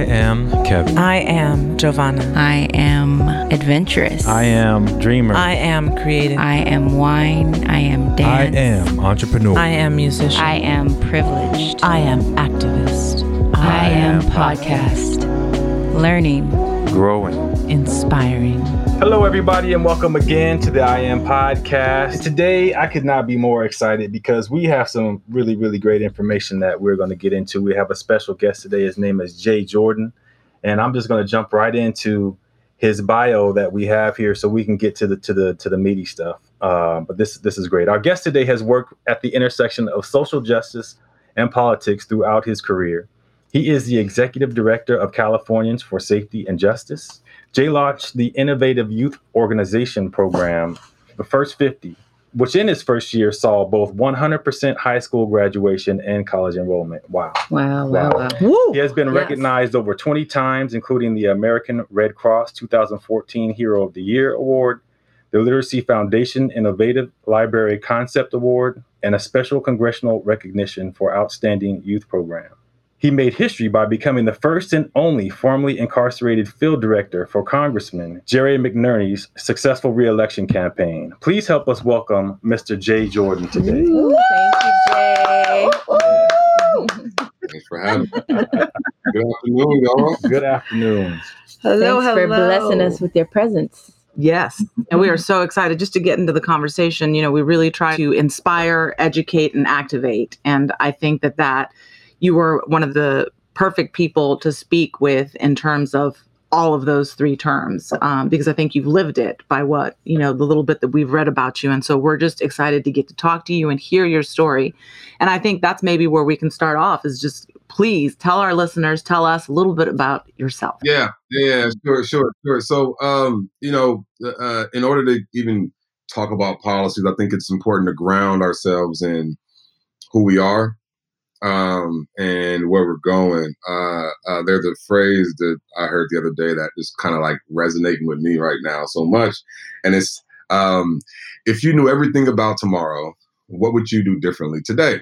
I am Kevin. I am Giovanna. I am adventurous. I am dreamer. I am creative. I am wine. I am dance. I am entrepreneur. I am musician. I am privileged. I am activist. I am podcast. Learning. growing. Inspiring. Hello, everybody, and welcome again to the I Am Podcast. Today, I could not be more excited because we have some really, really great information that we're going to get into. We have a special guest today. His name is Jay Jordan, and I'm just going to jump right into his bio that we have here, so we can get to the to the to the meaty stuff. Uh, but this this is great. Our guest today has worked at the intersection of social justice and politics throughout his career. He is the executive director of Californians for Safety and Justice. Jay launched the Innovative Youth Organization Program, the First 50, which in his first year saw both 100% high school graduation and college enrollment. Wow. Wow, wow, wow. Woo! He has been Yes. recognized over 20 times, including the American Red Cross 2014 Hero of the Year Award, the Literacy Foundation Innovative Library Concept Award, and a special congressional recognition for Outstanding Youth Program. He made history by becoming the first and only formerly incarcerated field director for Congressman Jerry McNerney's successful reelection campaign. Please help us welcome Mr. Jay Jordan today. Ooh, thank you, Jay. Thanks for having me. Good afternoon, y'all. Good afternoon. Hello, Thanks for blessing us with your presence. Yes. And we are so excited just to get into the conversation. You know, we really try to inspire, educate, and activate. And I think that that you were one of the perfect people to speak with in terms of all of those three terms um, because I think you've lived it by what, you know, the little bit that we've read about you. And so we're just excited to get to talk to you and hear your story. And I think that's maybe where we can start off is just please tell our listeners, tell us a little bit about yourself. Yeah, yeah, sure, sure, sure. So, um, you know, uh, in order to even talk about policies, I think it's important to ground ourselves in who we are um, and where we're going. Uh, uh, there's a phrase that I heard the other day that is kind of like resonating with me right now so much, and it's um, if you knew everything about tomorrow, what would you do differently today?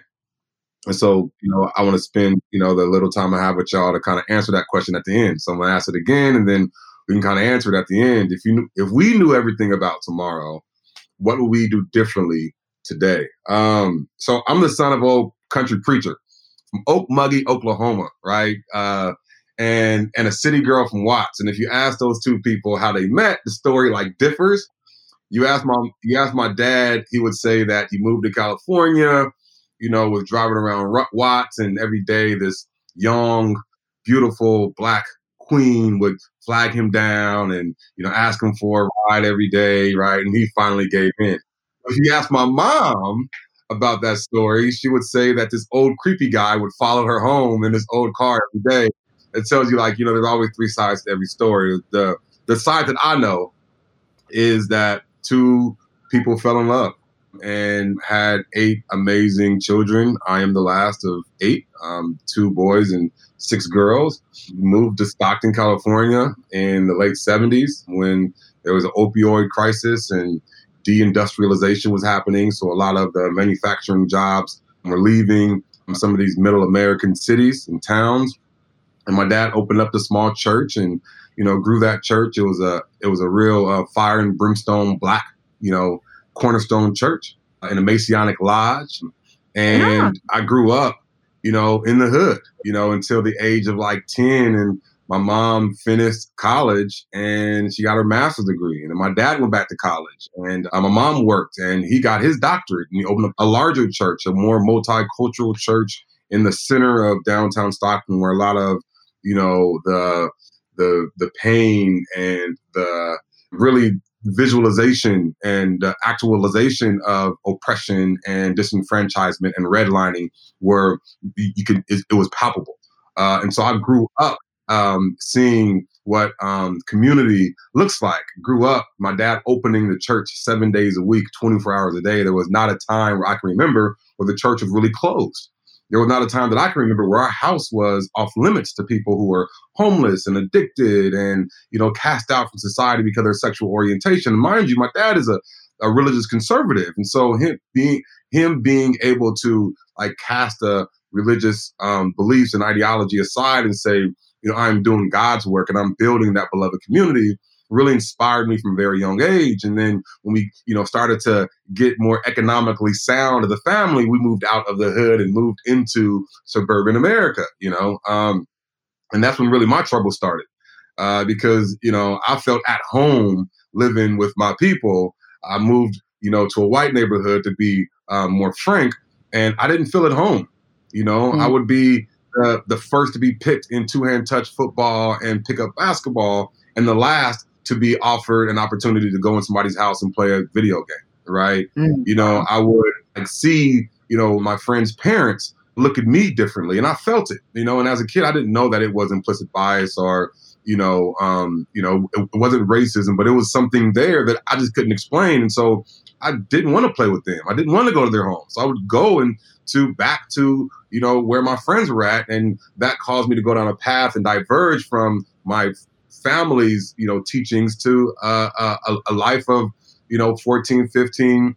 And so, you know, I want to spend, you know, the little time I have with y'all to kind of answer that question at the end. So I'm gonna ask it again, and then we can kind of answer it at the end. If you knew, if we knew everything about tomorrow, what would we do differently today? Um, so I'm the son of old country preacher from Okmulgee, Oklahoma, right? Uh, and and a city girl from Watts. And if you ask those two people how they met, the story like differs. You ask my you ask my dad, he would say that he moved to California, you know, was driving around Watts, and every day this young, beautiful black queen would flag him down and you know ask him for a ride every day, right? And he finally gave in. If you ask my mom about that story, she would say that this old creepy guy would follow her home in this old car every day. It tells you like you know there's always three sides to every story. The the side that I know is that two people fell in love and had eight amazing children. I am the last of eight, um, two boys and six girls. Moved to Stockton, California in the late 70s when there was an opioid crisis and deindustrialization was happening. So a lot of the manufacturing jobs were leaving some of these middle American cities and towns. And my dad opened up the small church and you know grew that church. It was a it was a real uh, fire and brimstone black you know cornerstone church in a Masonic lodge. And I grew up, you know, in the hood, you know, until the age of like 10. And my mom finished college and she got her master's degree. And my dad went back to college and uh, my mom worked and he got his doctorate and he opened up a larger church, a more multicultural church in the center of downtown Stockton where a lot of, you know, the, the, the pain and the really visualization and uh, actualization of oppression and disenfranchisement and redlining were you you could it, it was palpable uh, and so i grew up um, seeing what um, community looks like grew up my dad opening the church seven days a week 24 hours a day there was not a time where i can remember where the church was really closed there was not a time that I can remember where our house was off limits to people who were homeless and addicted and, you know, cast out from society because of their sexual orientation. And mind you, my dad is a, a religious conservative. And so him being him being able to like cast a religious um, beliefs and ideology aside and say, you know, I'm doing God's work and I'm building that beloved community really inspired me from a very young age. And then when we, you know, started to get more economically sound of the family, we moved out of the hood and moved into suburban America, you know. Um, and that's when really my trouble started. Uh, because, you know, I felt at home living with my people. I moved, you know, to a white neighborhood to be um, more frank, and I didn't feel at home. You know, Mm. I would be uh, the first to be picked in two hand touch football and pick up basketball, and the last to be offered an opportunity to go in somebody's house and play a video game, right? Mm. You know, I would like see, you know, my friends' parents look at me differently, and I felt it. You know, and as a kid, I didn't know that it was implicit bias or, you know, um, you know, it, it wasn't racism, but it was something there that I just couldn't explain, and so I didn't want to play with them. I didn't want to go to their homes. So I would go and to back to you know where my friends were at, and that caused me to go down a path and diverge from my family's you know teachings to uh, a, a life of you know 14 15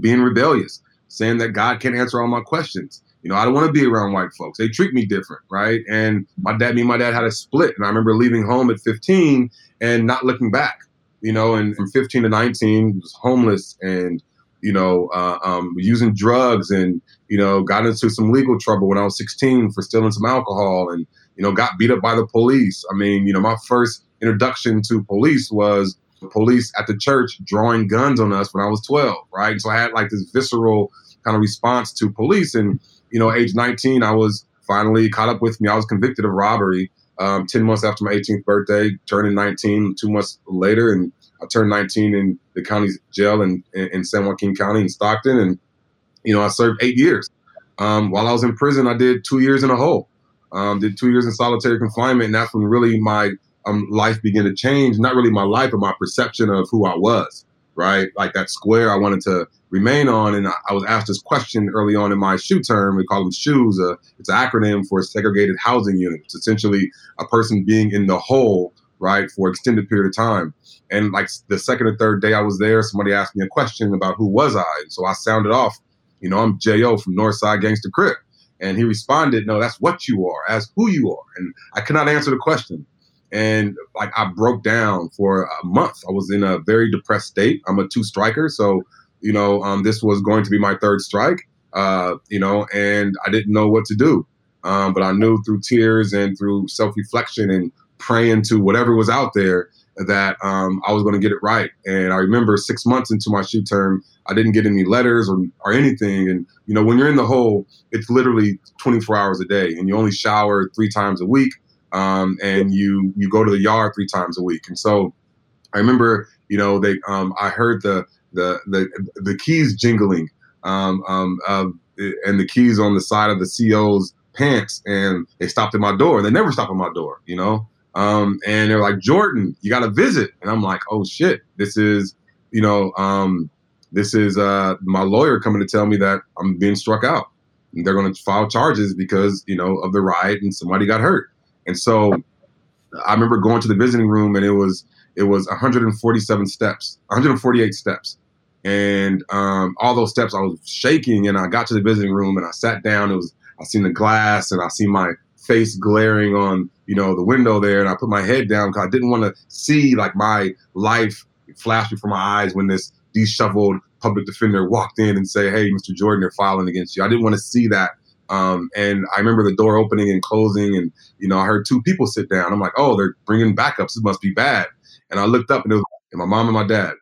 being rebellious saying that god can't answer all my questions you know i don't want to be around white folks they treat me different right and my dad me and my dad had a split and i remember leaving home at 15 and not looking back you know and from 15 to 19 was homeless and you know uh, um, using drugs and you know got into some legal trouble when i was 16 for stealing some alcohol and you know, got beat up by the police. I mean, you know, my first introduction to police was the police at the church drawing guns on us when I was 12, right? And so I had like this visceral kind of response to police. And, you know, age 19, I was finally caught up with me. I was convicted of robbery um, 10 months after my 18th birthday, turning 19 two months later. And I turned 19 in the county's jail in, in, in San Joaquin County in Stockton. And, you know, I served eight years. Um, while I was in prison, I did two years in a hole um, did two years in solitary confinement, and that's when really my um, life began to change. Not really my life, but my perception of who I was. Right, like that square I wanted to remain on, and I, I was asked this question early on in my shoe term. We call them shoes. Uh, it's an acronym for segregated housing unit. It's essentially a person being in the hole, right, for extended period of time. And like the second or third day I was there, somebody asked me a question about who was I, and so I sounded off. You know, I'm Jo from Northside Gangster Crip. And he responded, No, that's what you are, as who you are. And I could not answer the question. And like I broke down for a month. I was in a very depressed state. I'm a two striker. So, you know, um, this was going to be my third strike, uh, you know, and I didn't know what to do. Um, but I knew through tears and through self reflection and praying to whatever was out there that um, I was going to get it right. And I remember six months into my shoe term, I didn't get any letters or, or anything. And, you know, when you're in the hole, it's literally 24 hours a day and you only shower three times a week. Um, and you, you go to the yard three times a week. And so I remember, you know, they, um, I heard the, the, the, the keys jingling, um, um, uh, and the keys on the side of the CO's pants and they stopped at my door. They never stop at my door, you know? Um, and they're like, Jordan, you got to visit. And I'm like, oh shit, this is, you know, um, this is uh, my lawyer coming to tell me that I'm being struck out. And they're going to file charges because, you know, of the riot and somebody got hurt. And so I remember going to the visiting room and it was, it was 147 steps, 148 steps. And um, all those steps, I was shaking and I got to the visiting room and I sat down. It was, I seen the glass and I see my face glaring on you know the window there. And i put my head down because i didn't want to see like my life flash before my eyes when this disheveled public defender walked in and say hey mr jordan they're filing against you. I didn't want to see that. Um, and i remember the door opening and closing and you know i heard two people sit down. I'm like oh they're bringing backups. It must be bad and i looked up and it was my mom and my dad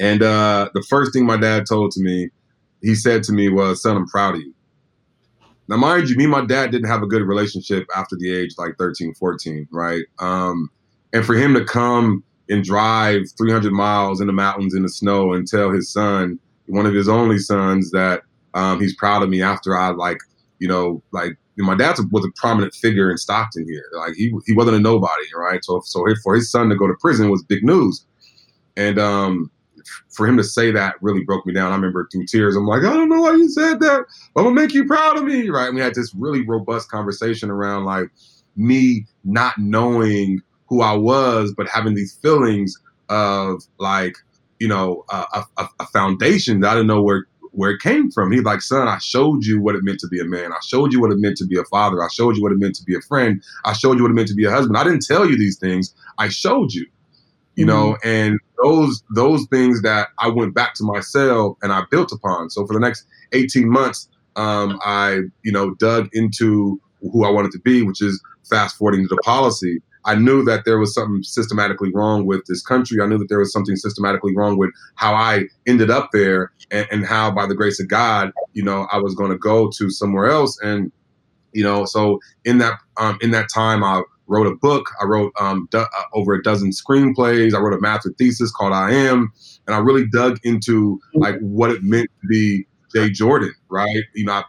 and uh, the first thing my dad told to me he said to me was son i'm proud of you now, mind you, me and my dad didn't have a good relationship after the age like 13, 14, right? Um, and for him to come and drive 300 miles in the mountains in the snow and tell his son, one of his only sons, that um, he's proud of me after I like, you know, like you know, my dad was a prominent figure in Stockton here. Like he he wasn't a nobody, right? So so for his son to go to prison was big news, and um, for him to say that really broke me down. I remember through tears. I'm like, I don't know why you said that. I'm gonna make you proud of me, right? And we had this really robust conversation around like me not knowing who I was, but having these feelings of like, you know, a, a, a foundation that I didn't know where where it came from. He's like, son, I showed you what it meant to be a man. I showed you what it meant to be a father. I showed you what it meant to be a friend. I showed you what it meant to be a husband. I didn't tell you these things. I showed you, you know, and those those things that I went back to myself and I built upon. So for the next 18 months, um, I, you know, dug into who I wanted to be, which is fast forwarding to the policy. I knew that there was something systematically wrong with this country. I knew that there was something systematically wrong with how I ended up there and, and how, by the grace of God, you know, I was going to go to somewhere else. And, you know, so in that um, in that time, I wrote a book. I wrote um, uh, over a dozen screenplays. I wrote a master thesis called I Am, and I really dug into like what it meant to be Jay Jordan, right? You know, I,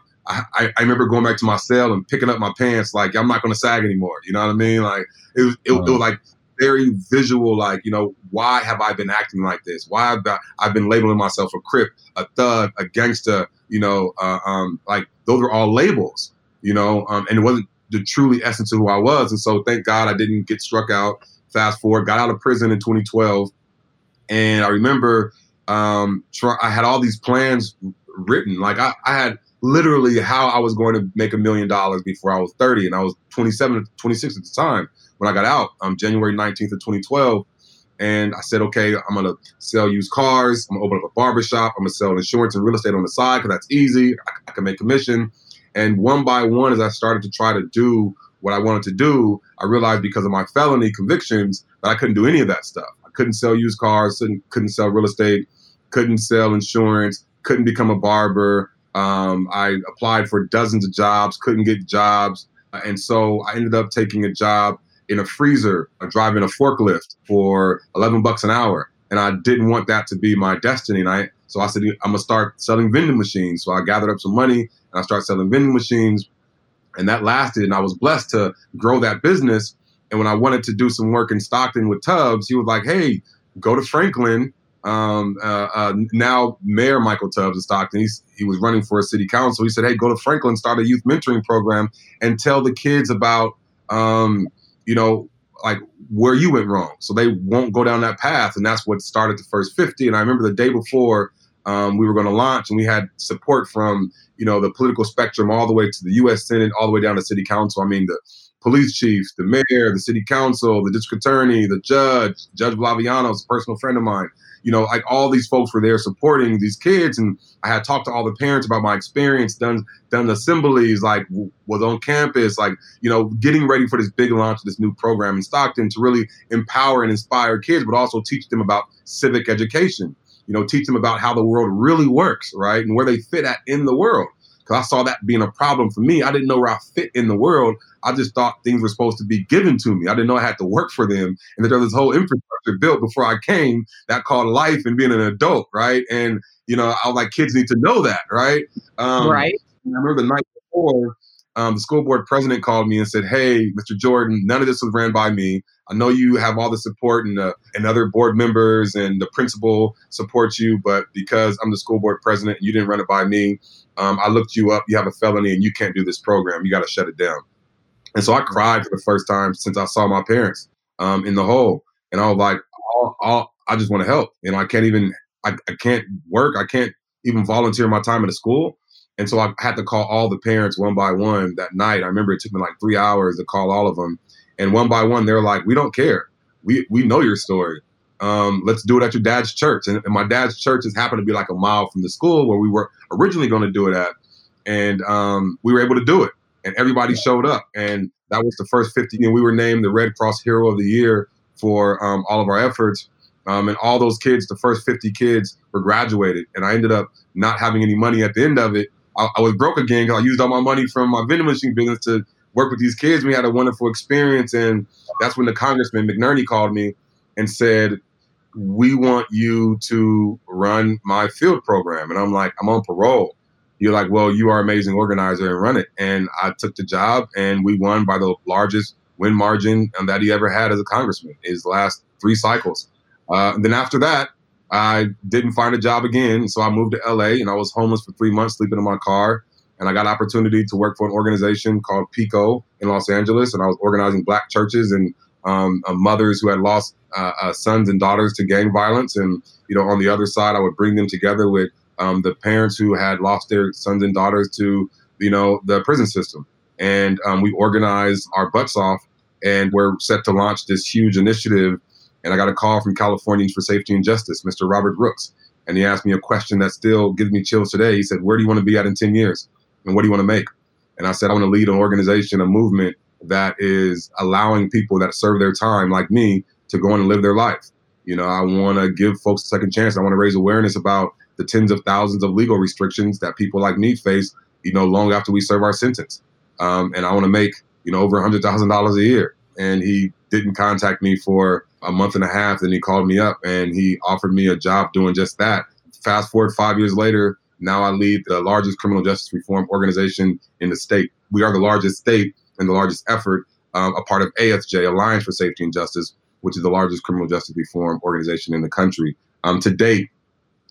I, I remember going back to my cell and picking up my pants, like I'm not going to sag anymore. You know what I mean? Like it was, it, it was like very visual. Like you know, why have I been acting like this? Why have I, I've been labeling myself a crip, a thug, a gangster? You know, uh, um, like those are all labels. You know, um, and it wasn't the truly essence of who I was. And so, thank God I didn't get struck out. Fast forward, got out of prison in 2012, and I remember um, try, I had all these plans written. Like I, I had literally how I was going to make a million dollars before I was 30. And I was 27, 26 at the time when I got out, um, January 19th of 2012. And I said, okay, I'm to sell used cars. I'm to open up a barbershop. I'm to sell insurance and real estate on the side because that's easy. I, I can make commission. And one by one, as I started to try to do what I wanted to do, I realized because of my felony convictions that I couldn't do any of that stuff. I couldn't sell used cars, couldn't, couldn't sell real estate, couldn't sell insurance, couldn't become a barber. Um, I applied for dozens of jobs, couldn't get jobs. Uh, and so I ended up taking a job in a freezer, uh, driving a forklift for 11 bucks an hour. And I didn't want that to be my destiny. And I, so I said, I'm going to start selling vending machines. So I gathered up some money and I started selling vending machines. And that lasted. And I was blessed to grow that business. And when I wanted to do some work in Stockton with Tubbs, he was like, hey, go to Franklin um, uh, uh, now Mayor Michael Tubbs of Stockton, he's, he was running for a city council. He said, "Hey, go to Franklin, start a youth mentoring program, and tell the kids about, um, you know, like where you went wrong, so they won't go down that path." And that's what started the first 50. And I remember the day before um, we were going to launch, and we had support from you know the political spectrum all the way to the U.S. Senate, all the way down to city council. I mean the police chiefs, the mayor, the city council, the district attorney, the judge, Judge Blaviano is a personal friend of mine you know, like all these folks were there supporting these kids, and I had talked to all the parents about my experience, done done assemblies, like w- was on campus, like you know, getting ready for this big launch of this new program in Stockton to really empower and inspire kids, but also teach them about civic education. You know, teach them about how the world really works, right, and where they fit at in the world. Because I saw that being a problem for me. I didn't know where I fit in the world. I just thought things were supposed to be given to me. I didn't know I had to work for them, and that there was this whole infrastructure built before I came that called life and being an adult, right? And you know, I was like, kids need to know that, right? Um, right. I remember the night before, um, the school board president called me and said, "Hey, Mr. Jordan, none of this was ran by me. I know you have all the support and uh, and other board members and the principal supports you, but because I'm the school board president, you didn't run it by me. Um, I looked you up. You have a felony and you can't do this program. You got to shut it down." And so I cried for the first time since I saw my parents um, in the hole, and I was like, all, all, "I just want to help." You know, I can't even, I, I can't work. I can't even volunteer my time in the school. And so I had to call all the parents one by one that night. I remember it took me like three hours to call all of them. And one by one, they're like, we don't care. We, we know your story. Um, let's do it at your dad's church. And, and my dad's church has happened to be like a mile from the school where we were originally going to do it at. And um, we were able to do it. And everybody showed up. And that was the first 50. And we were named the Red Cross Hero of the Year for um, all of our efforts. Um, and all those kids, the first 50 kids, were graduated. And I ended up not having any money at the end of it. I, I was broke again because I used all my money from my vending machine business to work with these kids. We had a wonderful experience. And that's when the Congressman McNerney called me and said, We want you to run my field program. And I'm like, I'm on parole. You're like, Well, you are amazing organizer and run it. And I took the job and we won by the largest win margin that he ever had as a congressman, his last three cycles. Uh, then after that, I didn't find a job again. So I moved to LA and I was homeless for three months, sleeping in my car. And I got opportunity to work for an organization called PICO in Los Angeles. And I was organizing black churches and um, uh, mothers who had lost uh, uh, sons and daughters to gang violence. And, you know, on the other side, I would bring them together with um, the parents who had lost their sons and daughters to, you know, the prison system. And um, we organized our butts off and we're set to launch this huge initiative. And I got a call from Californians for Safety and Justice, Mr. Robert Brooks. And he asked me a question that still gives me chills today. He said, Where do you want to be at in 10 years? And what do you want to make? And I said, I want to lead an organization, a movement that is allowing people that serve their time, like me, to go on and live their life. You know, I want to give folks a second chance. I want to raise awareness about the tens of thousands of legal restrictions that people like me face, you know, long after we serve our sentence. Um, and I want to make, you know, over a $100,000 a year. And he didn't contact me for a month and a half. Then he called me up and he offered me a job doing just that. Fast forward five years later, now I lead the largest criminal justice reform organization in the state. We are the largest state and the largest effort, um, a part of ASJ, Alliance for Safety and Justice, which is the largest criminal justice reform organization in the country. Um, to date,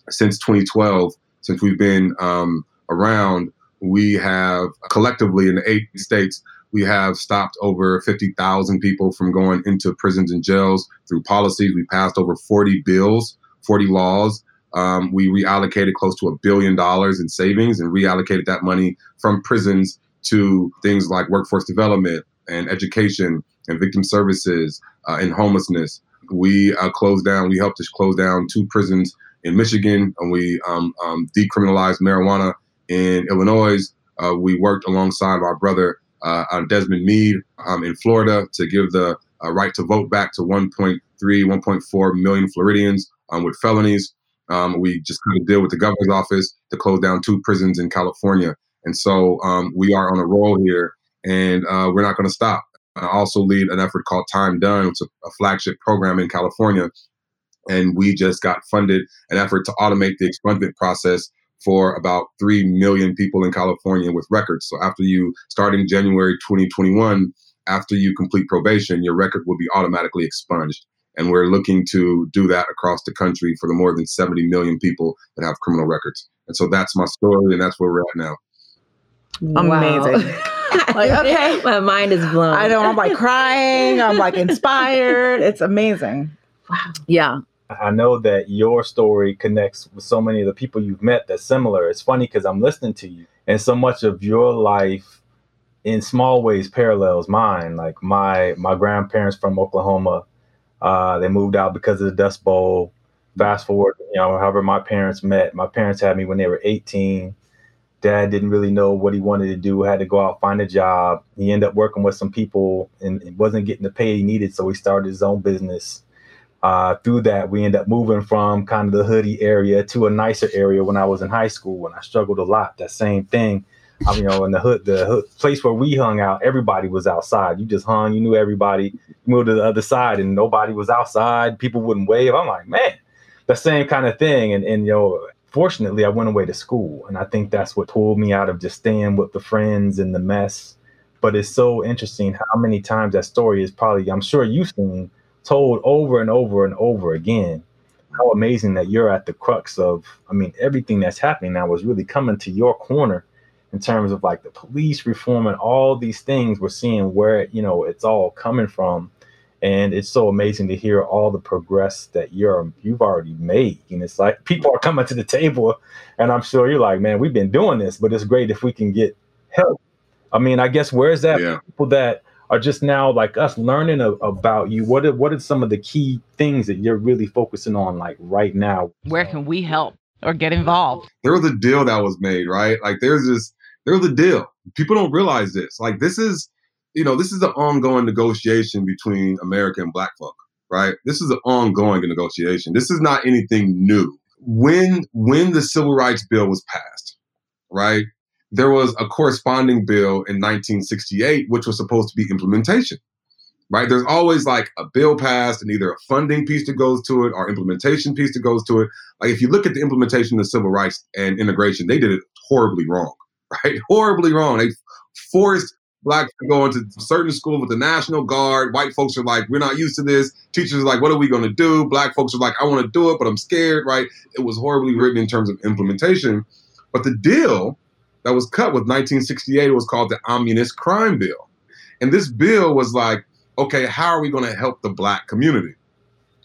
since 2012, since we've been um, around, we have collectively in the eight states, we have stopped over 50,000 people from going into prisons and jails through policies. We passed over 40 bills, 40 laws. Um, we reallocated close to a billion dollars in savings and reallocated that money from prisons to things like workforce development and education and victim services uh, and homelessness. We uh, closed down, we helped us close down two prisons in Michigan, and we um, um, decriminalized marijuana in Illinois. Uh, we worked alongside our brother uh, Desmond Meade um, in Florida to give the uh, right to vote back to 1.3, 1.4 million Floridians um, with felonies. Um, we just kind of deal with the governor's office to close down two prisons in California. And so um, we are on a roll here, and uh, we're not going to stop. I also lead an effort called Time Done, which is a flagship program in California. And we just got funded an effort to automate the expungement process for about 3 million people in California with records. So after you, starting January 2021, after you complete probation, your record will be automatically expunged. And we're looking to do that across the country for the more than 70 million people that have criminal records. And so that's my story, and that's where we're at now. Amazing. Like, okay. My mind is blown. I know I'm like crying. I'm like inspired. It's amazing. Wow. Yeah. I know that your story connects with so many of the people you've met that's similar. It's funny because I'm listening to you, and so much of your life, in small ways, parallels mine. Like my my grandparents from Oklahoma, uh, they moved out because of the Dust Bowl. Fast forward, you know, however my parents met. My parents had me when they were 18. Dad didn't really know what he wanted to do. Had to go out find a job. He ended up working with some people and wasn't getting the pay he needed, so he started his own business uh, through that, we end up moving from kind of the hoodie area to a nicer area when I was in high school, and I struggled a lot. That same thing, I mean, you know, in the hood, the hood, place where we hung out, everybody was outside. You just hung, you knew everybody. You moved to the other side, and nobody was outside. People wouldn't wave. I'm like, man, the same kind of thing. And and you know, fortunately, I went away to school, and I think that's what pulled me out of just staying with the friends and the mess. But it's so interesting how many times that story is probably, I'm sure you've seen told over and over and over again. How amazing that you're at the crux of i mean everything that's happening now was really coming to your corner in terms of like the police reform and all these things. We're seeing where you know it's all coming from and it's so amazing to hear all the progress that you're you've already made and it's like people are coming to the table and i'm sure you're like man we've been doing this but it's great if we can get help i mean i guess where's that Yeah. people that are just now like us learning a, about you what are, what are some of the key things that you're really focusing on like right now Where can we help or get involved? there was a deal that was made, right? Like there's this, there was a deal. People don't realize this. Like this is, you know, this is an ongoing negotiation between America and Black folk, right? This is an ongoing negotiation. This is not anything new. When when the Civil Rights Bill was passed, right? There was a corresponding bill in 1968, which was supposed to be implementation right? There's always like a bill passed and either a funding piece that goes to it or implementation piece that goes to it. Like if you look at the implementation of civil rights and integration, they did it horribly wrong, right? Horribly wrong. They forced blacks going to certain schools with the National Guard. White folks are like, we're not used to this. Teachers are like, what are we going to do? Black folks are like, I want to do it, but I'm scared, right? It was horribly written in terms of implementation. But the deal that was cut with 1968 was called the Omnibus Crime Bill. And this bill was like, okay, how are we going to help the black community?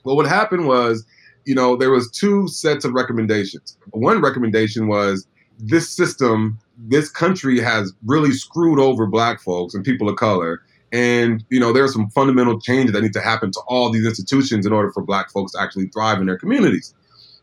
Well, what happened was you know, there was two sets of recommendations. One recommendation was this system, this country has really screwed over black folks and people of color. And, you know, there are some fundamental changes that need to happen to all these institutions in order for black folks to actually thrive in their communities.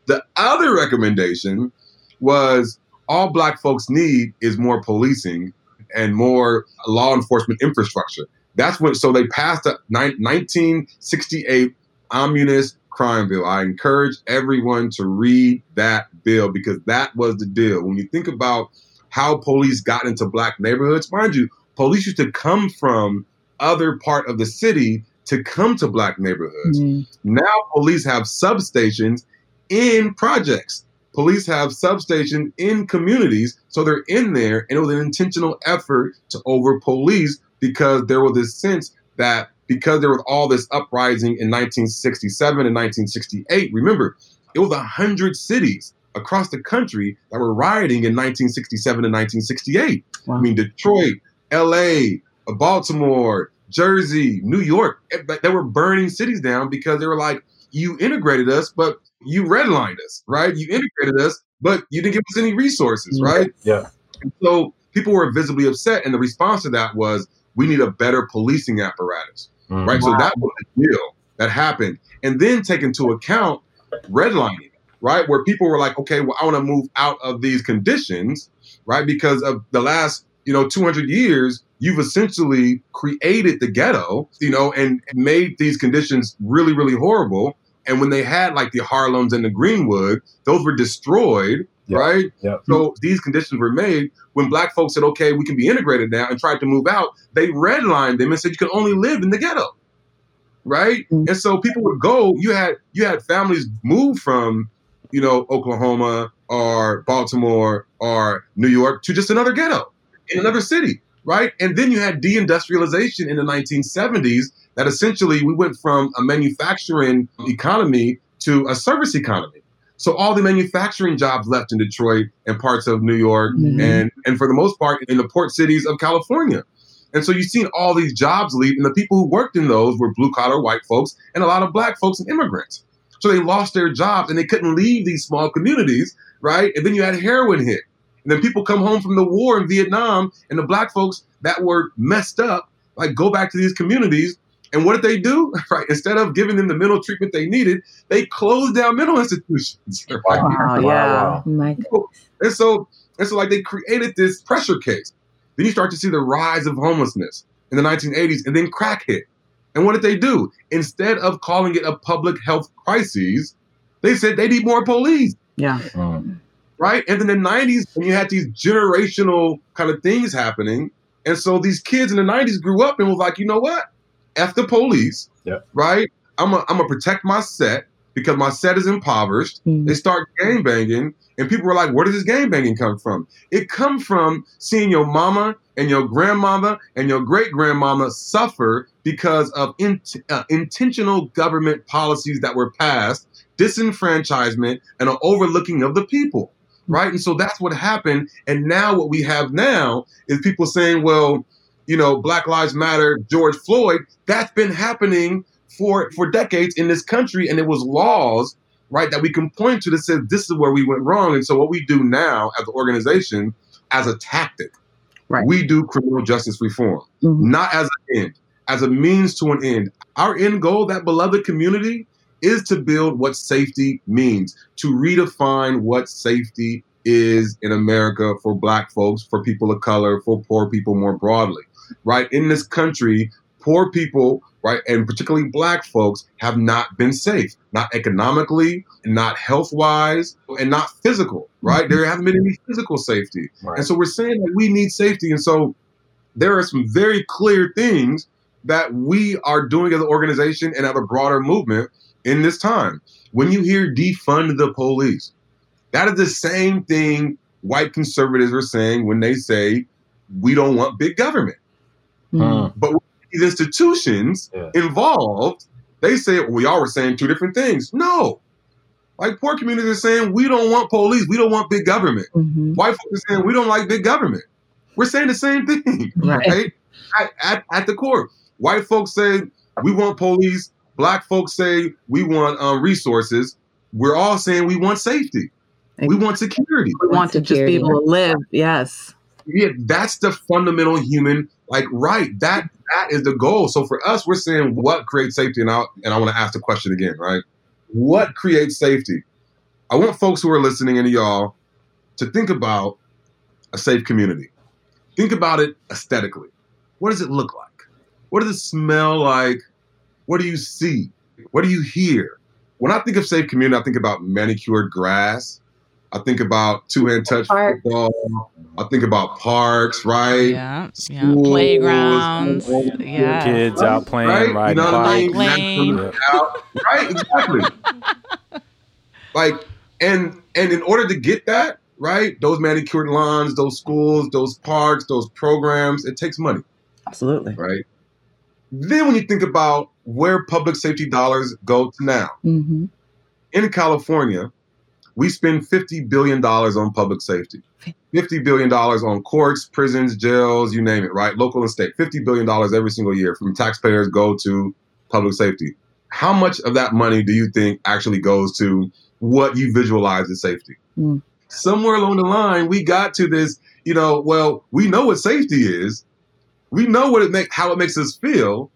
The other recommendation was all black folks need is more policing and more law enforcement infrastructure. That's what, so they passed a 1968 Omnibus Crime Bill. I encourage everyone to read that bill because that was the deal. When you think about how police got into black neighborhoods, mind you, police used to come from other part of the city to come to black neighborhoods. Mhm. Now police have substations in projects. Police have substations in communities, so they're in there, and it was an intentional effort to over police because there was this sense that because there was all this uprising in 1967 and 1968, remember, it was a hundred cities across the country that were rioting in 1967 and 1968. Wow. I mean, Detroit, LA, Baltimore, Jersey, New York, eh, they were burning cities down because they were like, you integrated us, but you redlined us, right? You integrated us, but you didn't give us any resources, right? Yeah. And so people were visibly upset, and the response to that was, we need a better policing apparatus, Mm. right? So that was the deal that happened. And then take into account redlining, right? Where people were like, okay, well, I want to move out of these conditions, right? Because of the last, you know, 200 years, you've essentially created the ghetto, you know, and made these conditions really, really horrible. And when they had like the Harlems and the Greenwood, those were destroyed, Yeah. right? Yeah. So these conditions were made when black folks said, okay, we can be integrated now and tried to move out. They redlined them and said you can only live in the ghetto. Right? Mm. And so people would go, you had you had families move from, you know, Oklahoma or Baltimore or New York to just another ghetto in another city. Right. And then you had deindustrialization in the 1970s that essentially we went from a manufacturing economy to a service economy. So all the manufacturing jobs left in Detroit and parts of New York Mhm. and and for the most part in the port cities of California. And so you've seen all these jobs leave, and the people who worked in those were blue collar white folks and a lot of black folks and immigrants. So they lost their jobs and they couldn't leave these small communities, right? And then you had heroin hit. And then people come home from the war in Vietnam, and the black folks that were messed up, like go back to these communities. And what did they do? Right? Instead of giving them the mental treatment they needed, they closed down mental institutions. Right? Wow, Wow, yeah. wow. Oh my God. And so, and so, like they created this pressure case. Then you start to see the rise of homelessness in the 1980s, and then crack hit. And what did they do? Instead of calling it a public health crisis, they said they need more police, Yeah. Mm. right? And then the 90s, when you had these generational kind of things happening, and so these kids in the 90s grew up and was like, you know what? F the police, Yep. right? I'm gonna I'm gonna protect my set because my set is impoverished. Mm. They start game banging, and people were like, "Where does this game banging come from?" It come from seeing your mama and your grandmother and your great grandmama suffer because of in, uh, intentional government policies that were passed, disenfranchisement, and an overlooking of the people. Right, and so that's what happened. And now what we have now is people saying, "Well, you know, Black Lives Matter, George Floyd." That's been happening for for decades in this country, and it was laws right, that we can point to that says this is where we went wrong. And so what we do now as an organization, as a tactic, Right. we do criminal justice reform, Mhm. not as an end, as a means to an end. Our end goal, that beloved community, is to build what safety means, to redefine what safety is in America for black folks, for people of color, for poor people more broadly. Right? In this country, poor people, right, and particularly black folks have not been safe, not economically, not health wise, and not physical, right? There hasn't been any physical safety. Right. And so we're saying that we need safety. And so there are some very clear things that we are doing as an organization and as a broader movement in this time. When you hear defund the police, that is the same thing white conservatives are saying when they say we don't want big government. Mm. But these institutions Yeah. involved, they say well, we all were saying two different things. No. Like poor communities are saying we don't want police, we don't want big government. Mhm. White folks are saying we don't like big government. We're saying the same thing, Right. right? at, at, at the core. White folks say we want police. Black folks say we want um, resources. we're all saying we want safety. We want security. We want to just be able to live. Yes. Yeah, that's the fundamental human like right. That that is the goal. So for us, we're saying what creates safety, and I and I want to ask the question again, right? What creates safety? I want folks who are listening and y'all to think about a safe community. Think about it aesthetically. What does it look like? What does it smell like? What do you see? What do you hear? When I think of safe community, I think about manicured grass. I think about two-hand touch Park. football. I think about parks, right? Yeah. Yeah. Playgrounds. Yeah. Kids out playing, right? You know what I mean? Lane. Right, exactly. like, and and in order to get that, right, those manicured lawns, those schools, those parks, those programs, it takes money, Absolutely. right? Then when you think about where public safety dollars go to now, Mm-hmm. in California, we spend $50 billion on public safety. $50 billion on courts, prisons, jails, you name it, right? Local and state. $50 billion every single year from taxpayers go to public safety. How much of that money do you think actually goes to what you visualize as safety? Mm. Somewhere along the line, we got to this, you know, well, we know what safety is. We know what it make how it makes us feel,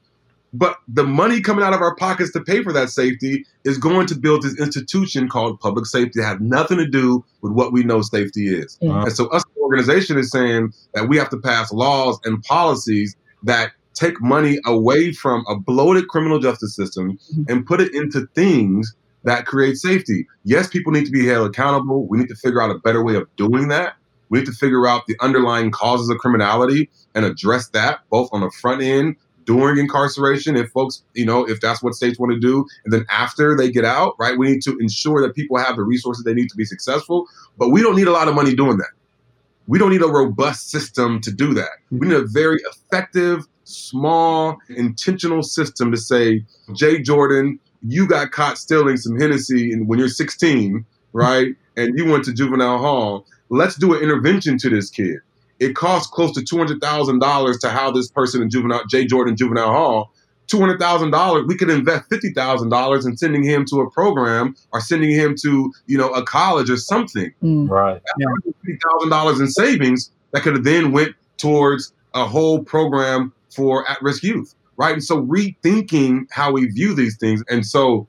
but the money coming out of our pockets to pay for that safety is going to build this institution called public safety. It has nothing to do with what we know safety is. Yeah. And so us the organization is saying that we have to pass laws and policies that take money away from a bloated criminal justice system Mhm. and put it into things that create safety. Yes, people need to be held accountable. We need to figure out a better way of doing that. We need to figure out the underlying causes of criminality and address that both on the front end during incarceration if folks you know if that's what states want to do and then after they get out right we need to ensure that people have the resources they need to be successful but we don't need a lot of money doing that. We don't need a robust system to do that. We need a very effective small intentional system to say jay jordan you got caught stealing some hennessy when you're 16 right and you went to juvenile hall. Let's do an intervention to this kid it costs close to two hundred thousand dollars to house this person in juvenile Jay Jordan Juvenile Hall. Two hundred thousand dollars, we could invest fifty thousand dollars in sending him to a program or sending him to you know a college or something. Mm. Right. Fifty thousand dollars in savings that could have then went towards a whole program for at-risk youth, right? And so rethinking how we view these things. And so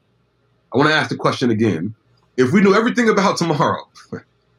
I want to ask the question again: If we knew everything about tomorrow,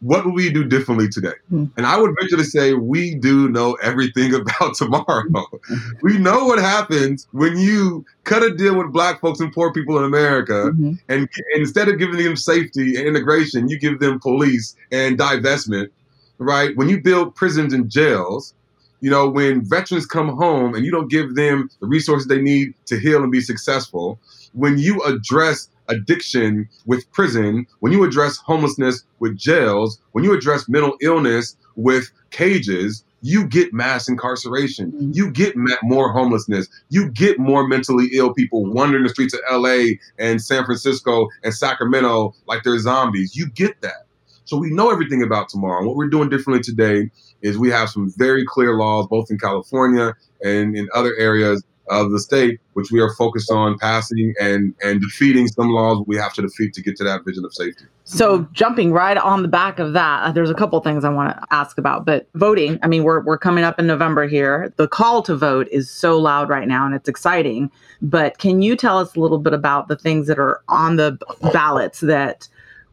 what would we do differently today? Hmm. And I would venture to say we do know everything about tomorrow. we know what happens when you cut a deal with black folks and poor people in America, Mhm. and, and instead of giving them safety and integration, you give them police and divestment, right? When you build prisons and jails, you know, when veterans come home and you don't give them the resources they need to heal and be successful, when you address addiction with prison, when you address homelessness with jails, when you address mental illness with cages, you get mass incarceration. Mhm. You get more homelessness. You get more mentally ill people wandering the streets of LA and San Francisco and Sacramento like they're zombies. You get that. So we know everything about tomorrow. And what we're doing differently today is we have some very clear laws, both in California and in other areas of the state, which we are focused on passing and and defeating some laws we have to defeat to get to that vision of safety. So jumping right on the back of that, uh, there's a couple things I want to ask about. But voting, I mean, we're we're coming up in November here. The call to vote is so loud right now, and it's exciting. But can you tell us a little bit about the things that are on the ballots that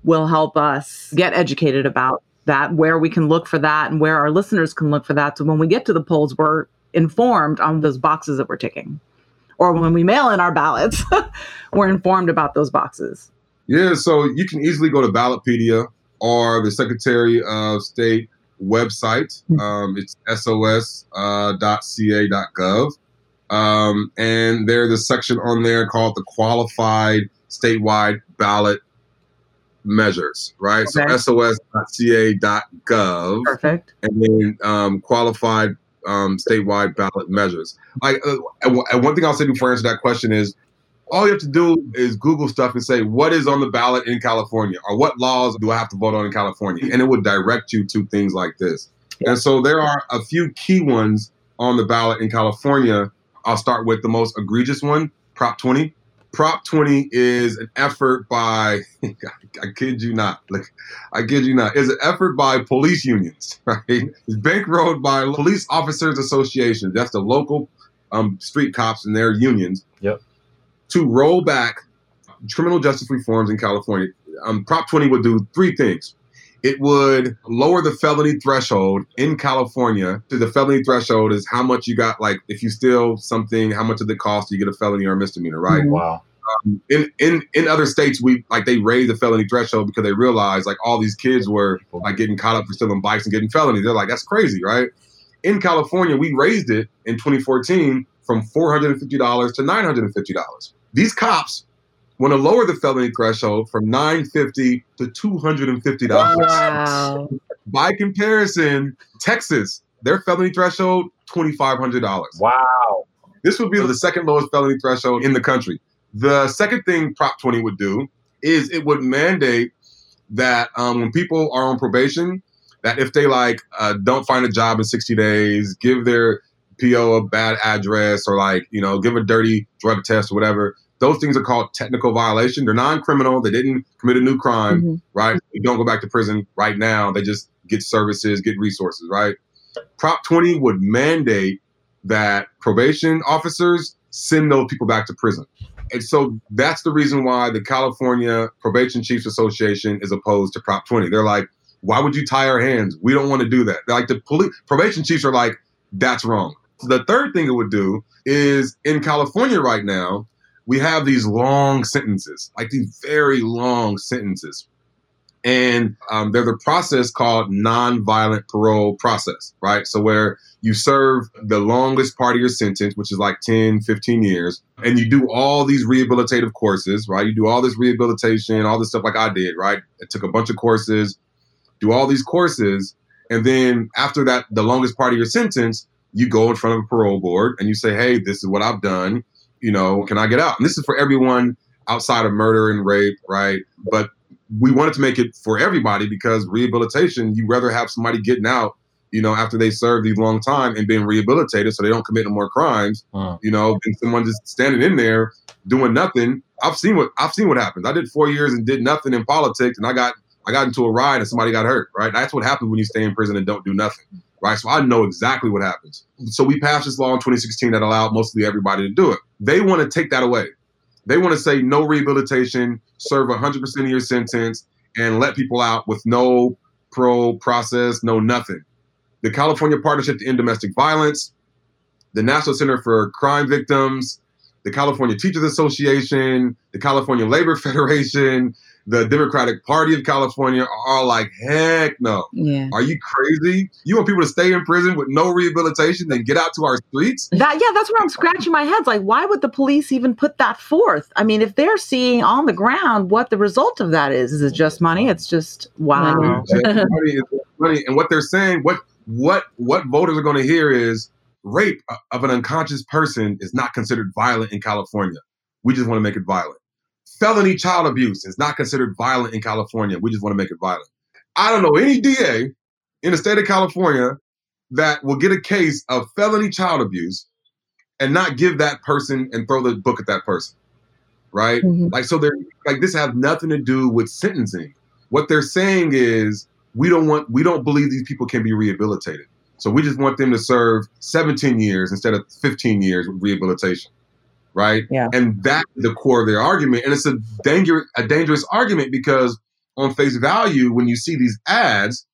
will help us get educated about that, where we can look for that, and where our listeners can look for that, so when we get to the polls, we're informed on those boxes that we're ticking, or when we mail in our ballots, we're informed about those boxes. Yeah, so you can easily go to Ballotpedia or the Secretary of State website. Um, it's sos.ca.gov. Um, and there's a section on there called the Qualified Statewide Ballot Measures, right? Okay. So sos.ca.gov Perfect. and then um, qualified um, statewide ballot measures. Like, uh, one- thing I'll say before I answer that question is, all you have to do is Google stuff and say what is on the ballot in California, or what laws do I have to vote on in California, and it would direct you to things like this. And so there are a few key ones on the ballot in California. I'll start with the most egregious one, Prop 20. Prop 20 is an effort by, I kid you not, like, I kid you not, is an effort by police unions, right? It's bankrolled by Police Officers Association. That's the local um, street cops and their unions. Yep. To roll back criminal justice reforms in California. Um, Prop 20 would do three things. It would lower the felony threshold in California. So the felony threshold is how much you got, like if you steal something, how much of the cost you get a felony or a misdemeanor, right? Mhm. Wow. in in in other states we like they raised the felony threshold because they realized like all these kids were like getting caught up for stealing bikes and getting felonies they're like that's crazy right in california we raised it in 2014 from $450 to $950 these cops want to lower the felony threshold from 950 to $250 Wow. by comparison texas their felony threshold $2500 Wow. this would be the second lowest felony threshold in the country. The second thing Prop 20 would do is it would mandate that um, when people are on probation, that if they like uh, don't find a job in 60 days, give their PO a bad address, or like you know give a dirty drug test or whatever, those things are called technical violation. They're non-criminal. They didn't commit a new crime, Mhm. right? They don't go back to prison right now. They just get services, get resources, right? Prop 20 would mandate that probation officers send those people back to prison. And so that's the reason why the California Probation Chiefs Association is opposed to Prop 20. They're like, why would you tie our hands? We don't want to do that. Like the police probation chiefs are like, that's wrong. The third thing it would do is in California right now, we have these long sentences, like these very long sentences. And um, there's a process called nonviolent parole process, right? So where you serve the longest part of your sentence, which is like 10, 15 years, and you do all these rehabilitative courses, right? You do all this rehabilitation, all this stuff like I did, right? I took a bunch of courses, do all these courses, and then after that, the longest part of your sentence, you go in front of a parole board and you say, hey, this is what I've done. You know, can I get out? And this is for everyone outside of murder and rape, right? But we wanted to make it for everybody because rehabilitation, you rather have somebody getting out, you know, after they serve these long time and being rehabilitated so they don't commit no more crimes, Mm. you know, than someone just standing in there doing nothing. I've seen what I've seen what happens. I did four years and did nothing in politics and I got I got into a ride and somebody got hurt, right? That's what happens when you stay in prison and don't do nothing. Right. So I know exactly what happens. So we passed this law in 2016 that allowed mostly everybody to do it. They want to take that away. They want to say no rehabilitation, serve 100% of your sentence, and let people out with no parole process, no nothing. The California Partnership to End Domestic Violence, the National Center for Crime Victims, the California Teachers Association, the California Labor Federation, the Democratic Party of California are all like, heck no. Yeah. Are you crazy? You want people to stay in prison with no rehabilitation, then get out to our streets? That yeah, that's where I'm scratching my head. Like, why would the police even put that forth? I mean, if they're seeing on the ground what the result of that is, is it just money? It's just wow. Money. Just money is money. And what they're saying, what what what voters are going to hear is rape of an unconscious person is not considered violent in California. We just want to make it violent. Felony child abuse is not considered violent in California. We just want to make it violent. I don't know any DA in the state of California that will get a case of felony child abuse and not give that person and throw the book at that person. Right? Mhm. Like so they're like this has nothing to do with sentencing. What they're saying is we don't want we don't believe these people can be rehabilitated. So we just want them to serve 17 years instead of 15 years with rehabilitation. Right? Yeah. And that's the core of their argument. And it's a dangerous a dangerous argument because on face value, when you see these ads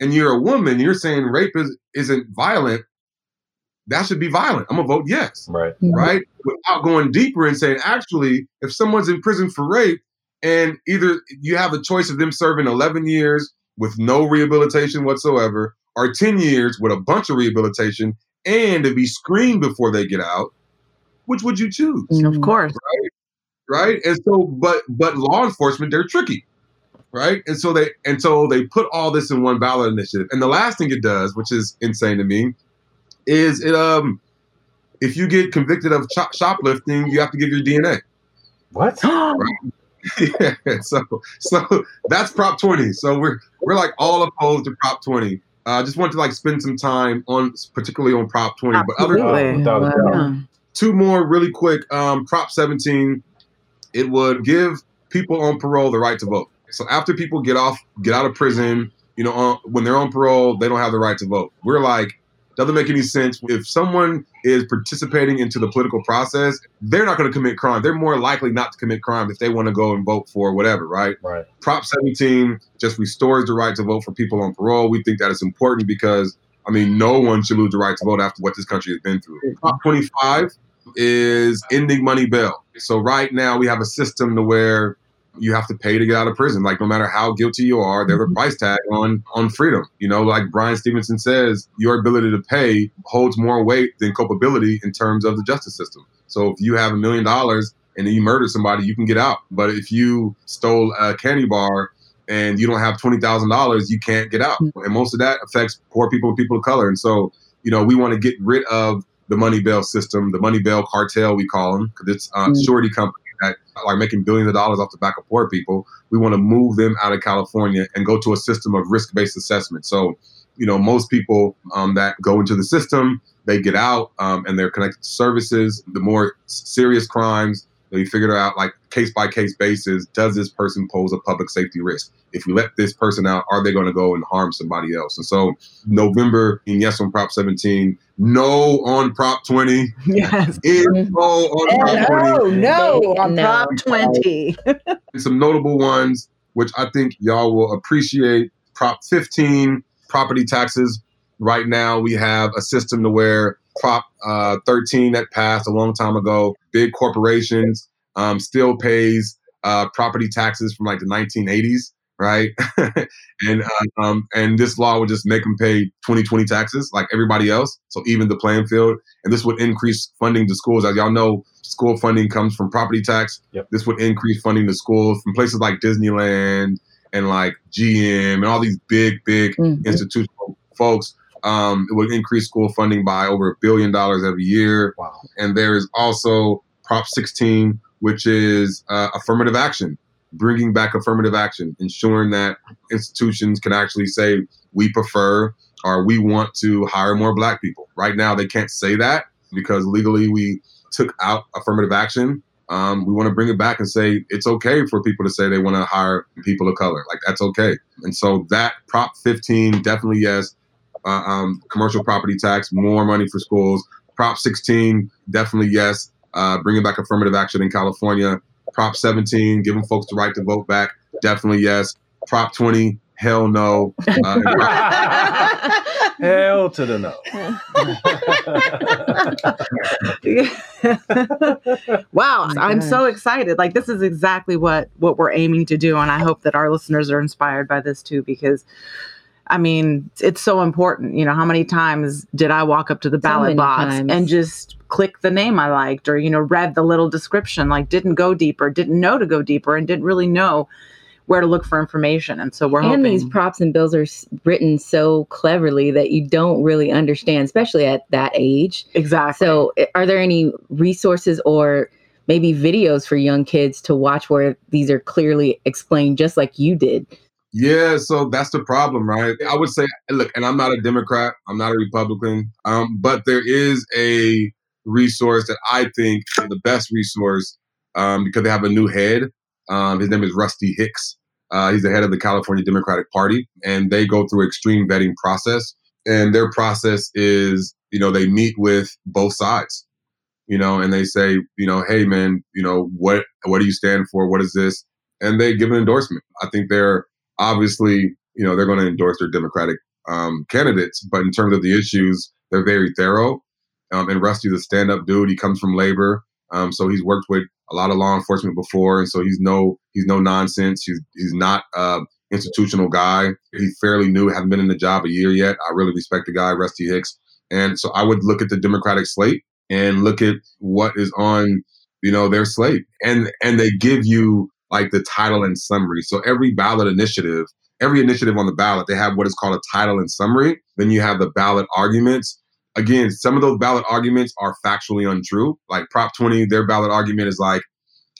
and you're a woman, you're saying rape is, isn't violent, that should be violent. I'm gonna vote yes Right. Mm-hmm. right? Without going deeper and saying, actually, if someone's in prison for rape and either you have the choice of them serving 11 years with no rehabilitation whatsoever or 10 years with a bunch of rehabilitation and to be screened before they get out, which would you choose? Of course. Right? Right? And so, but but law enforcement, they're tricky. Right. And so they and so they put all this in one ballot initiative. And the last thing it does, which is insane to me, is it um if you get convicted of chop- shoplifting, you have to give your DNA. What? yeah, so so that's Prop 20. So we're we're like all opposed to Prop 20. I uh, just want to like spend some time on particularly on Prop 20. But other Absolutely. without a doubt. Yeah. Two more really quick. Um, Prop 17 it would give people on parole the right to vote. So after people get off, get out of prison, you know, uh, when they're on parole, they don't have the right to vote. We're like, doesn't make any sense. If someone is participating into the political process, they're not going to commit crime. They're more likely not to commit crime if they want to go and vote for whatever, right? Right. Prop 17 just restores the right to vote for people on parole. We think that is important because, I mean, no one should lose the right to vote after what this country has been through. Prop 25 is ending money bail. So right now we have a system to where you have to pay to get out of prison. Like no matter how guilty you are, there's a mm-hmm. price tag on on freedom. You know, like Bryan Stevenson says, your ability to pay holds more weight than culpability in terms of the justice system. So if you have a million dollars and you murder somebody, you can get out. But if you stole a candy bar and you don't have twenty thousand dollars, you can't get out. Mm-hmm. And most of that affects poor people and people of color. And so, you know, we want to get rid of the money bail system, the money bail cartel, we call them, because it's uh, Mm. surety company that are making billions of dollars off the back of poor people. We want to move them out of California and go to a system of risk-based assessment. So, you know, most people um, that go into the system, they get out um, and they're connected to services. The more serious crimes, they figure out like case by case basis. Does this person pose a public safety risk? If we let this person out, are they going to go and harm somebody else? And so, November, and yes on Prop 17, no on Prop 20, Yes. is no on Prop 20 No, no, Big on. Prop 20. some notable ones, which I think y'all will appreciate. Prop 15, property taxes. Right now, we have a system to where Prop uh, 13 that passed a long time ago, big corporations um, still pays uh, property taxes from like the 1980s, right? and uh, um, and this law would just make them pay 2020 taxes like everybody else. So even the playing field, and this would increase funding to schools. As y'all know, school funding comes from property tax. Yep. This would increase funding to schools from places like Disneyland and like GM and all these big, big Mhm. institutional folks. Um, it would increase school funding by over a billion dollars every year. Wow. And there is also Prop 16, which is uh, affirmative action, bringing back affirmative action, ensuring that institutions can actually say, we prefer or we want to hire more black people. Right now, they can't say that because legally we took out affirmative action. Um, we want to bring it back and say it's okay for people to say they want to hire people of color. Like that's okay. And so that Prop 15, definitely yes. Uh, um, commercial property tax, more money for schools. Prop 16, definitely yes. Uh, bringing back affirmative action in California. Prop 17, giving folks the right to vote back, definitely yes. Prop 20, hell no. Uh, Prop- Hell to the no. wow, Oh I'm so excited. Like this is exactly what what we're aiming to do and I hope that our listeners are inspired by this too because I mean, it's so important. You know, how many times did I walk up to the ballot many box times. and just click the name I liked or, you know, read the little description, like didn't go deeper, didn't know to go deeper, and didn't really know where to look for information. And so we're and hoping these props and bills are written so cleverly that you don't really understand, especially at that age. exactly. So, are there any resources or maybe videos for young kids to watch where these are clearly explained, just like you did? Yeah, so that's the problem, right? I would say, look, and I'm not a Democrat, I'm not a Republican, um, but there is a resource that I think the best resource um, because they have a new head. Um, his name is Rusty Hicks. Uh, he's the head of the California Democratic Party, and they go through extreme vetting process. And their process is, you know, they meet with both sides, you know, and they say, you know, hey man, you know, what what do you stand for? What is this? And they give an endorsement. I think they're obviously, you know, they're going to endorse their Democratic um, candidates, but in terms of the issues, they're very thorough. Um, and Rusty's a stand-up dude. He comes from labor, um, so he's worked with a lot of law enforcement before, and so he's no he's no nonsense. He's he's not a institutional guy. He's fairly new, hasn't been in the job a year yet. I really respect the guy, Rusty Hicks, and so I would look at the Democratic slate and look at what is on you know their slate, and and they give you like the title and summary. So every ballot initiative, every initiative on the ballot, they have what is called a title and summary. Then you have the ballot arguments. Again, some of those ballot arguments are factually untrue. Like Prop 20, their ballot argument is like,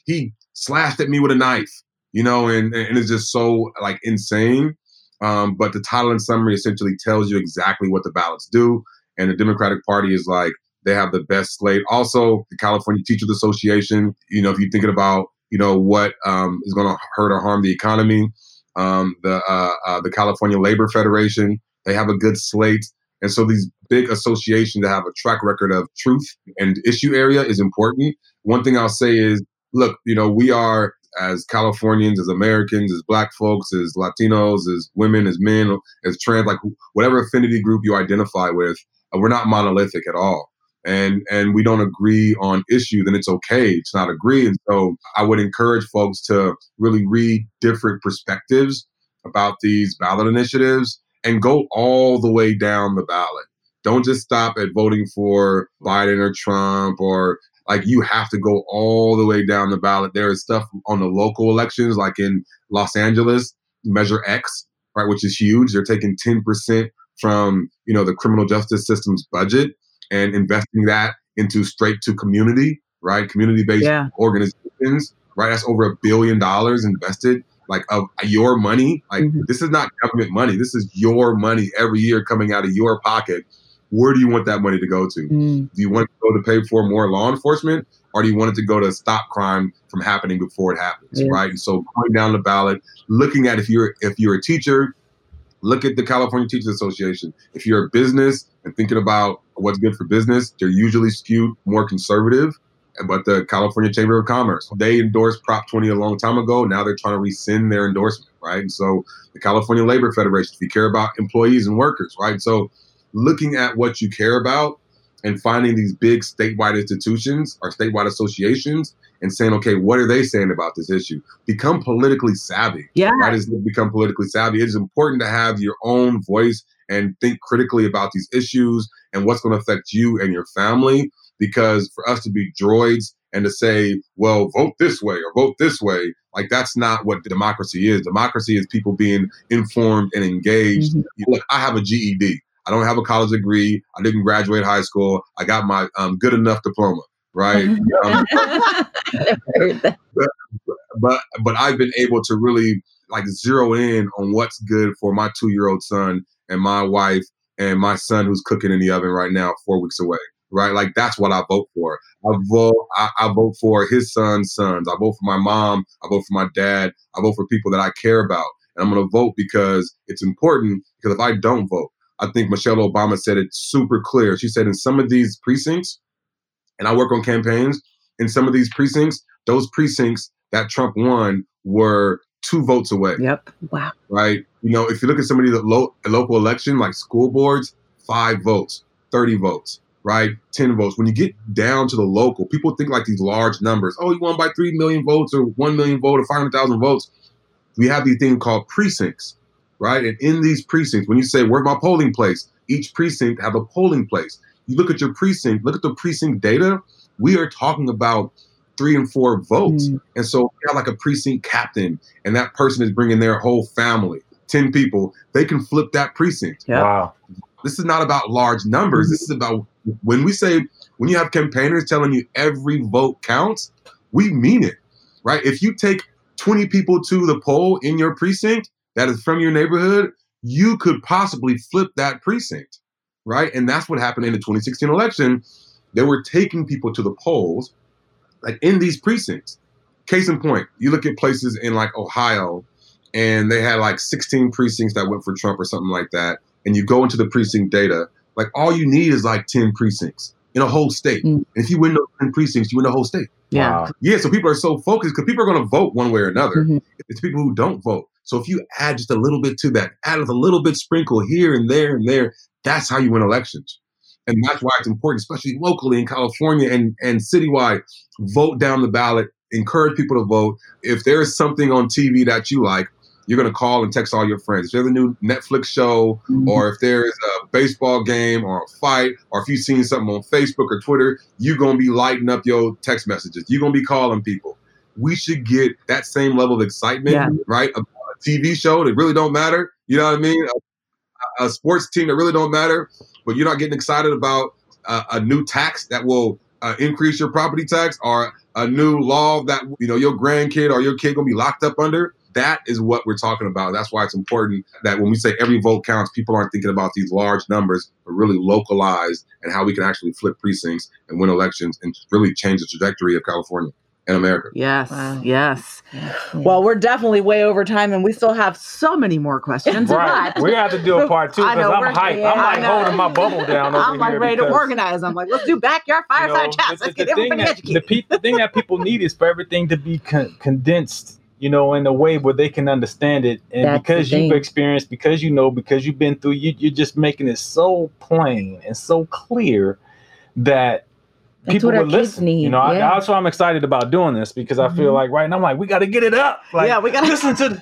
he slashed at me with a knife, you know, and, and it's just so like insane. Um, but the title and summary essentially tells you exactly what the ballots do. And the Democratic Party is like, they have the best slate. Also, the California Teachers Association, you know, if you're thinking about you know, what um, is going to hurt or harm the economy. Um, the uh, uh, the California Labor Federation, they have a good slate. And so these big associations that have a track record of truth and issue area is important. One thing I'll say is, look, you know, we are as Californians, as Americans, as Black folks, as Latinos, as women, as men, as trans, like whatever affinity group you identify with, uh, we're not monolithic at all. And and we don't agree on issue, then it's okay to not agree. And so I would encourage folks to really read different perspectives about these ballot initiatives and go all the way down the ballot. Don't just stop at voting for Biden or Trump or like you have to go all the way down the ballot. There is stuff on the local elections, like in Los Angeles, Measure X, right, which is huge. They're taking 10% from, you know, the criminal justice system's budget and investing that into straight to community, right? Community-based Yeah. organizations, right? That's over a billion dollars invested like of your money. Like Mhm. this is not government money. This is your money every year coming out of your pocket. Where do you want that money to go to? Mm. Do you want it to go to pay for more law enforcement, or do you want it to go to stop crime from happening before it happens? Yeah. Right. And so going down the ballot, looking at if you're if you're a teacher, look at the California Teachers Association. If you're a business and thinking about what's good for business, they're usually skewed more conservative. But the California Chamber of Commerce, they endorsed Prop 20 a long time ago. Now they're trying to rescind their endorsement, right? And so the California Labor Federation, if you care about employees and workers, right? So looking at what you care about and finding these big statewide institutions or statewide associations and saying, okay, what are they saying about this issue? Become politically savvy. Yeah. Right? Is become politically savvy. It is important to have your own voice and think critically about these issues and what's going to affect you and your family. Because for us to be droids and to say, well, vote this way or vote this way, like that's not what democracy is. Democracy is people being informed and engaged. Mhm. Look, I have a GED. I don't have a college degree. I didn't graduate high school. I got my um, good enough diploma, right? Um, heard that. but but I've been able to really like zero in on what's good for my two year old son and my wife and my son who's cooking in the oven right now, four weeks away. Right, like that's what I vote for. I vote. I, I vote for his son's sons. I vote for my mom. I vote for my dad. I vote for people that I care about, and I'm going to vote because it's important. Because if I don't vote, I think Michelle Obama said it super clear. She said in some of these precincts, and I work on campaigns. In some of these precincts, those precincts that Trump won were two votes away, Yep. Wow. right? You know, if you look at some of the lo- local election, like school boards, five votes, 30 votes, right? 10 votes. When you get down to the local, people think like these large numbers. Oh, you won by 3 million votes or 1 million vote or 500,000 votes. We have these things called precincts, right? And in these precincts, when you say, where's my polling place? Each precinct have a polling place. You look at your precinct, look at the precinct data. We are talking about three and four votes. Mm. And so you have like a precinct captain, and that person is bringing their whole family, 10 people. They can flip that precinct. Yeah. Wow. This is not about large numbers. This is about when we say, when you have campaigners telling you every vote counts, we mean it, right? If you take 20 people to the poll in your precinct that is from your neighborhood, you could possibly flip that precinct, right? And that's what happened in the 2016 election. They were taking people to the polls, like in these precincts. Case in point, you look at places in like Ohio, and they had like 16 precincts that went for Trump or something like that. And you go into the precinct data, like all you need is like 10 precincts in a whole state. Mm. And if you win those 10 precincts, you win the whole state. Yeah. Wow. Yeah, so people are so focused because people are going to vote one way or another. Mhm. It's people who don't vote. So if you add just a little bit to that, add a little bit sprinkle here and there and there, that's how you win elections. And that's why it's important, especially locally in California and, and citywide, vote down the ballot, encourage people to vote. If there is something on TV that you like, you're going to call and text all your friends. If there's a new Netflix show, or if there's a baseball game or a fight, or if you've seen something on Facebook or Twitter, you're going to be lighting up your text messages. You're going to be calling people. We should get that same level of excitement, Yeah. right? About a TV show that really don't matter. You know what I mean? A, a sports team that really don't matter, but you're not getting excited about a, a new tax that will uh, increase your property tax or a new law that you know your grandkid or your kid gonna be locked up under. That is what we're talking about. That's why it's important that when we say every vote counts, people aren't thinking about these large numbers, but really localized and how we can actually flip precincts and win elections and really change the trajectory of California. in America. Yes. Wow. Yes. Well, we're definitely way over time, and we still have so many more questions. Right. but- We have to do a part two I because know, I'm hyped. yeah, I'm like holding my bubble down over I'm like here ready to organize. I'm like, let's do backyard you fireside know, chats. the- Let's the get thing everybody that- educated. The, pe- the thing that people need is for everything to be con- condensed, you know, in a way where they can understand it. And That's because you've experienced, because you know, because you've been through, you, you're just making it so plain and so clear that That's people what our would listen. need, You know, I, that's why I'm excited about doing this because I feel Mhm. like right now I'm like, we got to get it up. Like, Yeah, we gotta- listen to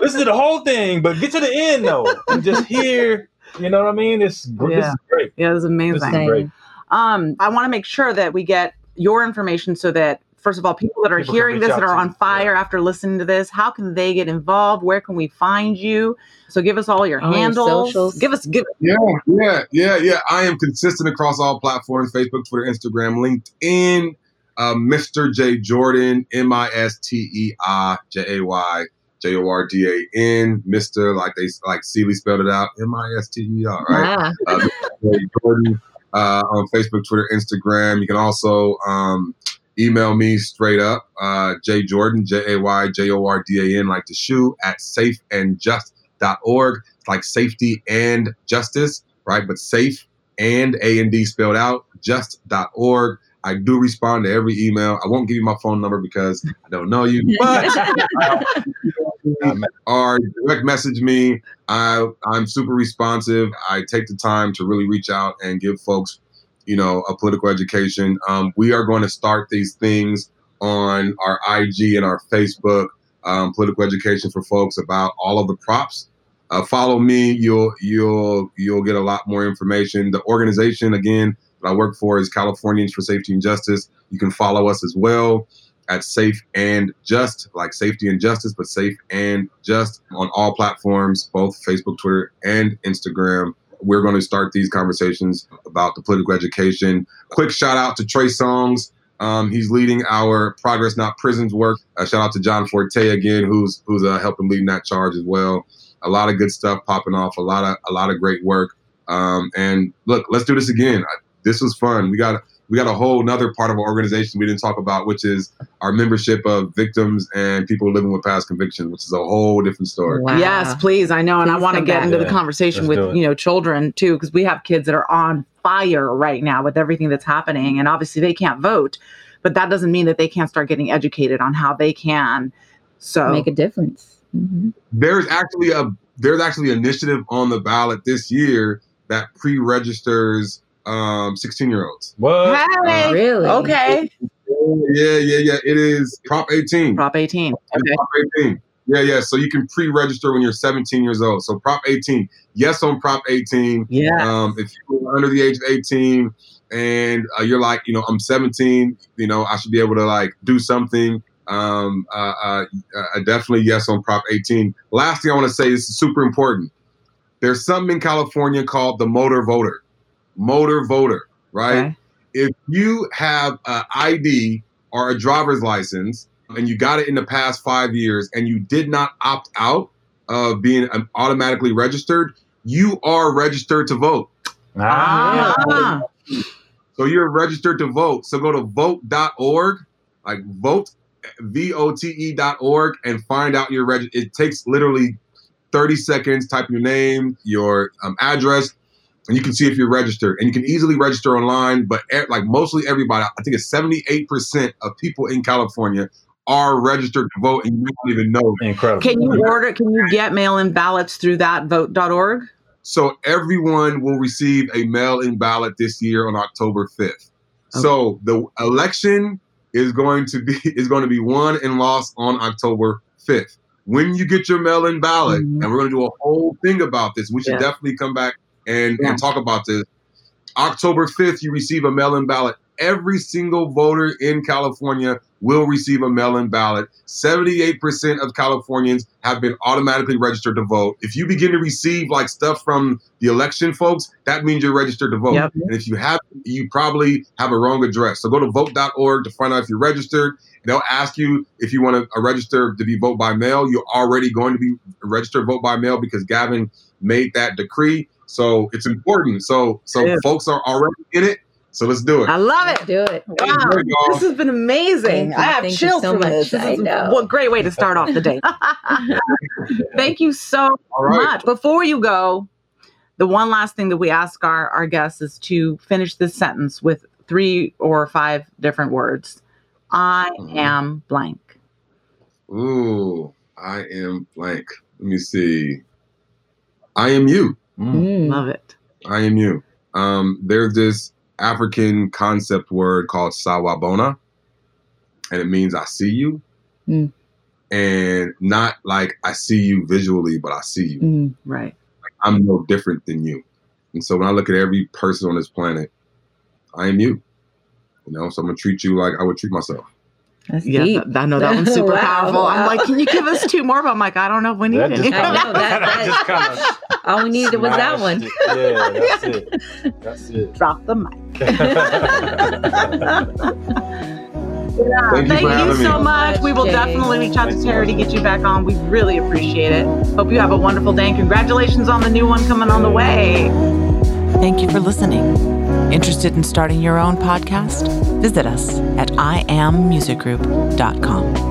listen to the whole thing, but get to the end though, and just hear. You know what I mean? It's gr- this Yeah. is great. yeah, this is This amazing. is great. Um, I want to make sure that we get your information so that first of all, people that are People hearing this that are on you, fire after listening to this, how can they get involved? Where can we find you? So give us all your All handles. socials. Give us give Yeah, yeah, yeah, yeah. I am consistent across all platforms: Facebook, Twitter, Instagram, LinkedIn. Uh, Mr. J Jordan, M I S T E I J A Y J O R D A N. Mr. Like they like Seeley spelled it out, M I S T E R. Right. Ah, uh, Mr. J Jordan uh, on Facebook, Twitter, Instagram. You can also um, email me straight up, uh, J Jordan, J A Y J O R D A N, like the shoe, at safeandjust.org. It's like safety and justice, right? But safe and A and D spelled out, just.org. I do respond to every email. I won't give you my phone number because I don't know you, but or direct message me. I I'm super responsive. I take the time to really reach out and give folks, you know, a political education. Um, we are going to start these things on our IG and our Facebook, um, political education for folks about all of the props. Uh, follow me. You'll you'll you'll get a lot more information. The organization again that I work for is Californians for Safety and Justice. You can follow us as well at Safe and Just, like safety and justice, but safe and just on all platforms, both Facebook, Twitter, and Instagram. We're going to start these conversations about the political education. Quick shout out to Trey Songs. Um, he's leading our Progress Not Prisons work. Uh, shout out to John Forte again, who's who's uh, helping leading that charge as well. A lot of good stuff popping off. A lot of a lot of great work. Um, and look, let's do this again. I, this was fun. We got we got a whole another part of our organization we didn't talk about, which is our membership of victims and people living with past convictions, which is a whole different story. wow. Yes, please. I know, and I want to get back. into the conversation let's with you know children too, because we have kids that are on fire right now with everything that's happening, and obviously they can't vote, but that doesn't mean that they can't start getting educated on how they can. So Make a difference. Mhm. There's actually a there's actually an initiative on the ballot this year that pre-registers um, 16 year olds. What? hey, Really? okay, Yeah, yeah, yeah. It is Prop 18. Prop 18. Okay, Prop 18. Yeah, yeah. So you can pre-register when you're 17 years old. So Prop 18. Yes, on Prop 18. yeah, Um, if you're under the age of 18 and uh, you're like, you know, I'm 17, you know, I should be able to like do something. Um, uh, uh, uh, definitely yes on Prop 18. Last thing I want to say this is super important. There's something in California called the motor voter. Motor voter, right? okay. if you have an ID or a driver's license and you got it in the past five years and you did not opt out of being um, automatically registered, you are registered to vote. Ah, So you're registered to vote. So go to vote.org, like vote, V O T E dot org, and find out your reg. It takes literally 30 seconds. Type your name, your um, address, and you can see if you're registered. And you can easily register online, but e- like mostly everybody, I think it's 78% of people in California are registered to vote, and you don't even know. incredible. can you order? Can you get mail-in ballots through that vote.org? So everyone will receive a mail-in ballot this year on October 5th. So the election is going to be is going to be won and lost on October 5th. When you get your mail-in ballot, Mhm. and we're going to do a whole thing about this. We should Yeah. definitely come back and, Yeah. and talk about this. October 5th, you receive a mail-in ballot. Every single voter in California will receive a mail-in ballot. 78% of Californians have been automatically registered to vote. If you begin to receive like stuff from the election folks, that means you're registered to vote. Yep. And if you have, you probably have a wrong address. So go to vote.org to find out if you're registered. They'll ask you if you want to uh, register to be vote by mail. You're already going to be registered vote by mail because Gavin made that decree. So it's important. So so Yeah. folks are already in it. So let's do it. I love it. Do it. Wow, Enjoy, this has been amazing. Thank. I have Thank you chills so from much. this. This I is know. what great way to start off the day. Thank you so All right. much. Before you go, the one last thing that we ask our, our guests is to finish this sentence with three or five different words. I Mhm. am blank. Ooh, I am blank. Let me see. I am you. Mm. Love it. I am you. Um, there's this African concept word called sawubona, and it means I see you. Mm. And not like I see you visually, but I see you. Mm. Right. I'm no different than you. And so when I look at every person on this planet, I am you. You know, so I'm gonna treat you like I would treat myself. That's Yeah, deep. th- I know that one's super Wow, powerful. I'm like, can you give us two more? But I'm like, I don't know if we need That any. just I know, that- that just All we needed was that of one. Yeah, that's it. That's it. Drop the mic. Thank you Thank for you so me. much. We will Jay. definitely reach out to Thanks Terry to get you back on. We really appreciate it. Hope you have a wonderful day and congratulations on the new one coming on the way. Thank you for listening. Interested in starting your own podcast? Visit us at iammusicgroup.com.